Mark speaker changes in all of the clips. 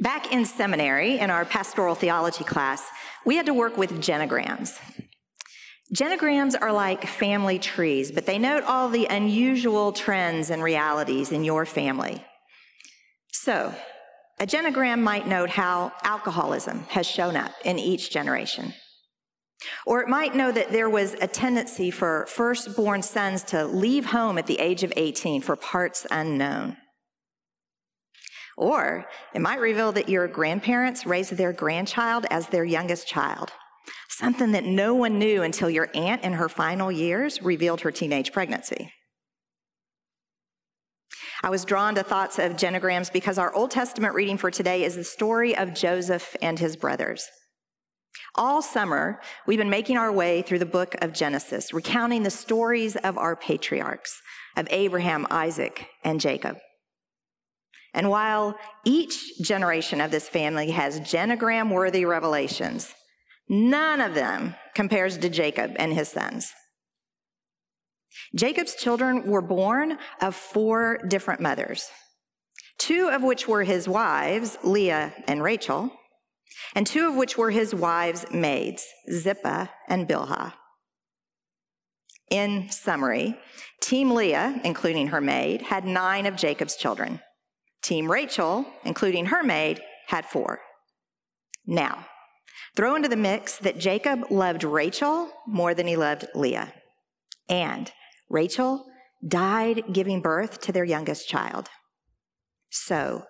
Speaker 1: Back in seminary, in our pastoral theology class, we had to work with genograms. Genograms are like family trees, but they note all the unusual trends and realities in your family. So, a genogram might note how alcoholism has shown up in each generation. Or it might know that there was a tendency for firstborn sons to leave home at the age of 18 for parts unknown. Or it might reveal that your grandparents raised their grandchild as their youngest child, something that no one knew until your aunt in her final years revealed her teenage pregnancy. I was drawn to thoughts of genograms because our Old Testament reading for today is the story of Joseph and his brothers. All summer, we've been making our way through the book of Genesis, recounting the stories of our patriarchs, of Abraham, Isaac, and Jacob. And while each generation of this family has genogram worthy revelations, none of them compares to Jacob and his sons. Jacob's children were born of four different mothers, two of which were his wives, Leah and Rachel, and two of which were his wives' maids, Zilpah and Bilhah. In summary, Team Leah, including her maid, had nine of Jacob's children. Team Rachel, including her maid, had four. Now, throw into the mix that Jacob loved Rachel more than he loved Leah. And Rachel died giving birth to their youngest child. So,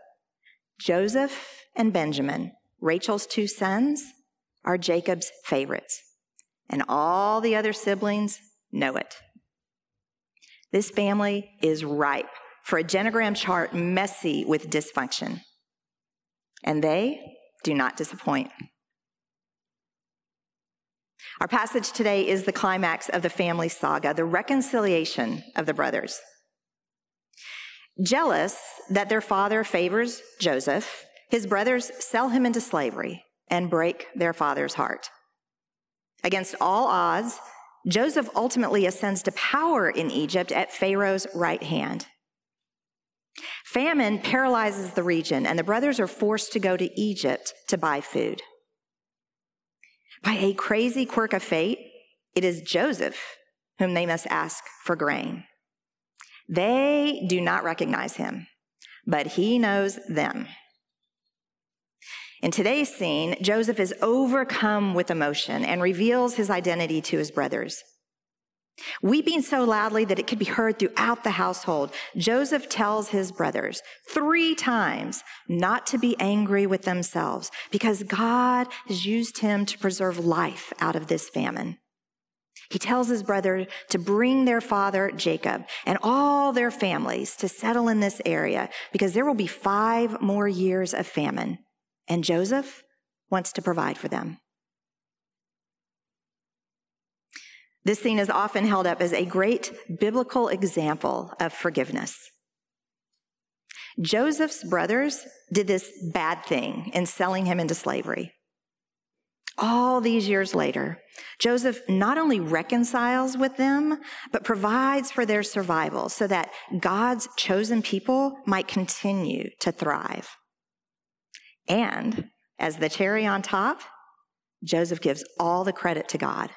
Speaker 1: Joseph and Benjamin, Rachel's two sons, are Jacob's favorites, and all the other siblings know it. This family is ripe for a genogram chart messy with dysfunction. And they do not disappoint. Our passage today is the climax of the family saga, the reconciliation of the brothers. Jealous that their father favors Joseph, his brothers sell him into slavery and break their father's heart. Against all odds, Joseph ultimately ascends to power in Egypt at Pharaoh's right hand. Famine paralyzes the region, and the brothers are forced to go to Egypt to buy food. By a crazy quirk of fate, it is Joseph whom they must ask for grain. They do not recognize him, but he knows them. In today's scene, Joseph is overcome with emotion and reveals his identity to his brothers. Weeping so loudly that it could be heard throughout the household, Joseph tells his brothers three times not to be angry with themselves because God has used him to preserve life out of this famine. He tells his brother to bring their father Jacob and all their families to settle in this area because there will be five more years of famine. And Joseph wants to provide for them. This scene is often held up as a great biblical example of forgiveness. Joseph's brothers did this bad thing in selling him into slavery. All these years later, Joseph not only reconciles with them, but provides for their survival so that God's chosen people might continue to thrive. And as the cherry on top, Joseph gives all the credit to God.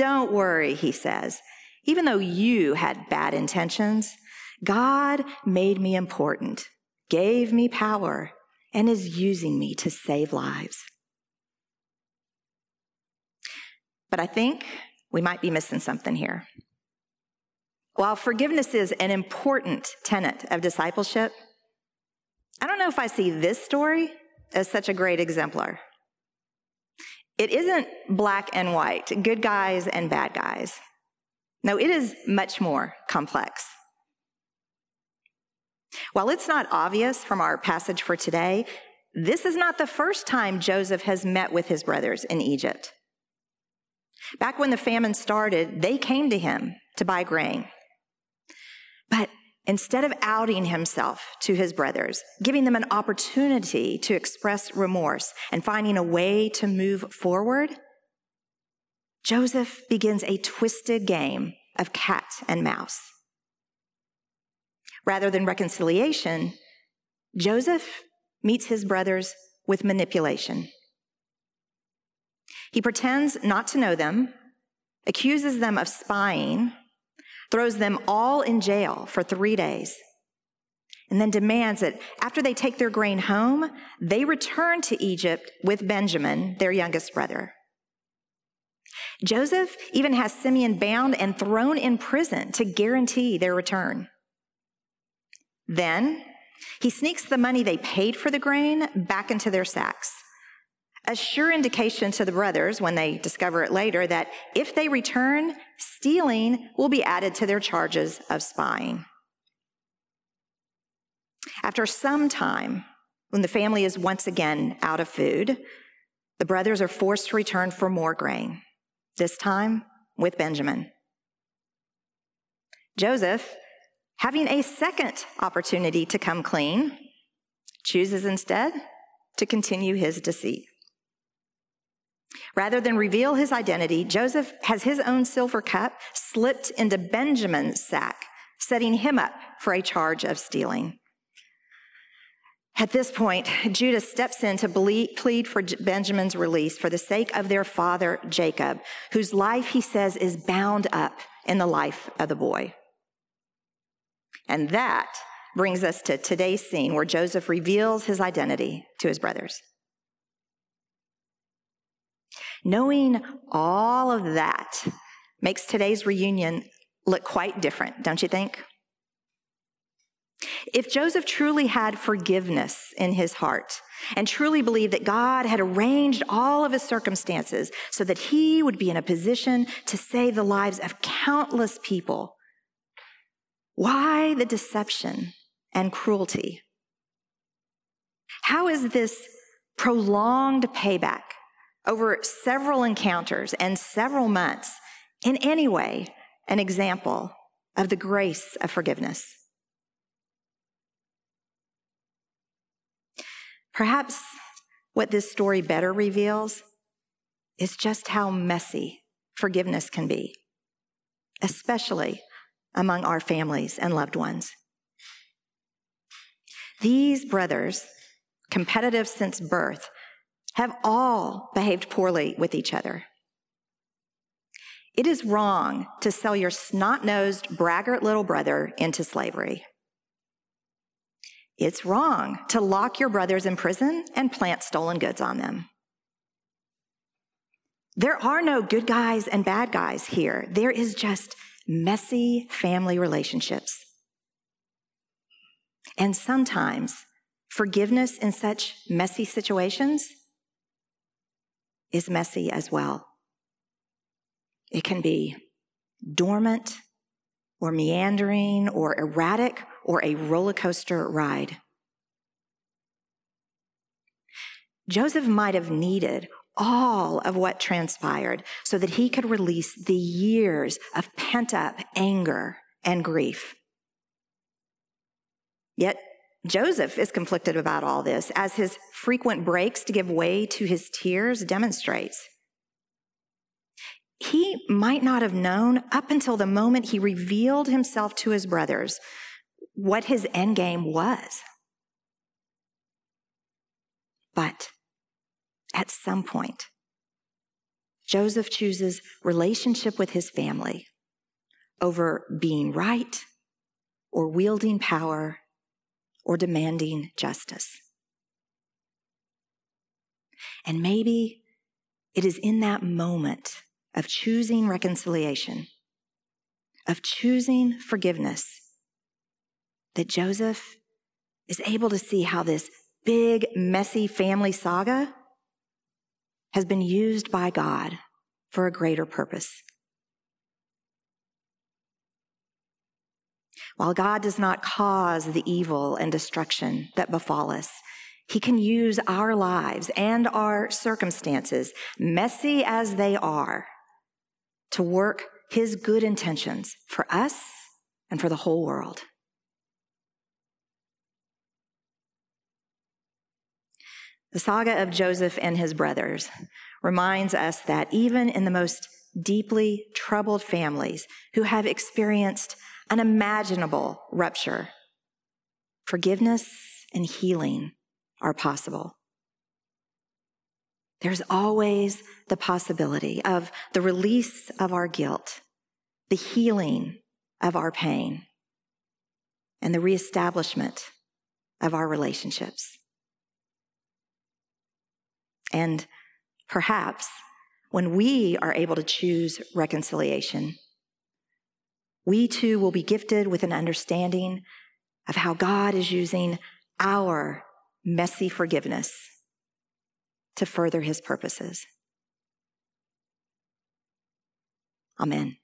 Speaker 1: Don't worry, he says. Even though you had bad intentions, God made me important, gave me power, and is using me to save lives. But I think we might be missing something here. While forgiveness is an important tenet of discipleship, I don't know if I see this story as such a great exemplar. It isn't black and white, good guys and bad guys. No, it is much more complex. While it's not obvious from our passage for today, this is not the first time Joseph has met with his brothers in Egypt. Back when the famine started, they came to him to buy grain. But Instead of outing himself to his brothers, giving them an opportunity to express remorse and finding a way to move forward, Joseph begins a twisted game of cat and mouse. Rather than reconciliation, Joseph meets his brothers with manipulation. He pretends not to know them, accuses them of spying, throws them all in jail for three days, and then demands that after they take their grain home, they return to Egypt with Benjamin, their youngest brother. Joseph even has Simeon bound and thrown in prison to guarantee their return. Then he sneaks the money they paid for the grain back into their sacks. A sure indication to the brothers when they discover it later that if they return, stealing will be added to their charges of spying. After some time, when the family is once again out of food, the brothers are forced to return for more grain, this time with Benjamin. Joseph, having a second opportunity to come clean, chooses instead to continue his deceit. Rather than reveal his identity, Joseph has his own silver cup slipped into Benjamin's sack, setting him up for a charge of stealing. At this point, Judah steps in to plead for Benjamin's release for the sake of their father, Jacob, whose life, he says, is bound up in the life of the boy. And that brings us to today's scene where Joseph reveals his identity to his brothers. Knowing all of that makes today's reunion look quite different, don't you think? If Joseph truly had forgiveness in his heart and truly believed that God had arranged all of his circumstances so that he would be in a position to save the lives of countless people, why the deception and cruelty? How is this prolonged payback over several encounters and several months in any way an example of the grace of forgiveness? Perhaps what this story better reveals is just how messy forgiveness can be, especially among our families and loved ones. These brothers, competitive since birth, have all behaved poorly with each other. It is wrong to sell your snot nosed, braggart little brother into slavery. It's wrong to lock your brothers in prison and plant stolen goods on them. There are no good guys and bad guys here. There is just messy family relationships. And sometimes forgiveness in such messy situations is messy as well. It can be dormant or meandering or erratic or a roller coaster ride. Joseph might have needed all of what transpired so that he could release the years of pent up anger and grief. Yet Joseph is conflicted about all this, as his frequent breaks to give way to his tears demonstrates. He might not have known up until the moment he revealed himself to his brothers what his end game was. But at some point, Joseph chooses relationship with his family over being right or wielding power or demanding justice. And maybe it is in that moment of choosing reconciliation, of choosing forgiveness, that Joseph is able to see how this big, messy family saga has been used by God for a greater purpose. While God does not cause the evil and destruction that befall us, He can use our lives and our circumstances, messy as they are, to work His good intentions for us and for the whole world. The saga of Joseph and his brothers reminds us that even in the most deeply troubled families who have experienced unimaginable rupture, forgiveness and healing are possible. There's always the possibility of the release of our guilt, the healing of our pain, and the reestablishment of our relationships. And perhaps when we are able to choose reconciliation, we too will be gifted with an understanding of how God is using our messy forgiveness to further his purposes. Amen.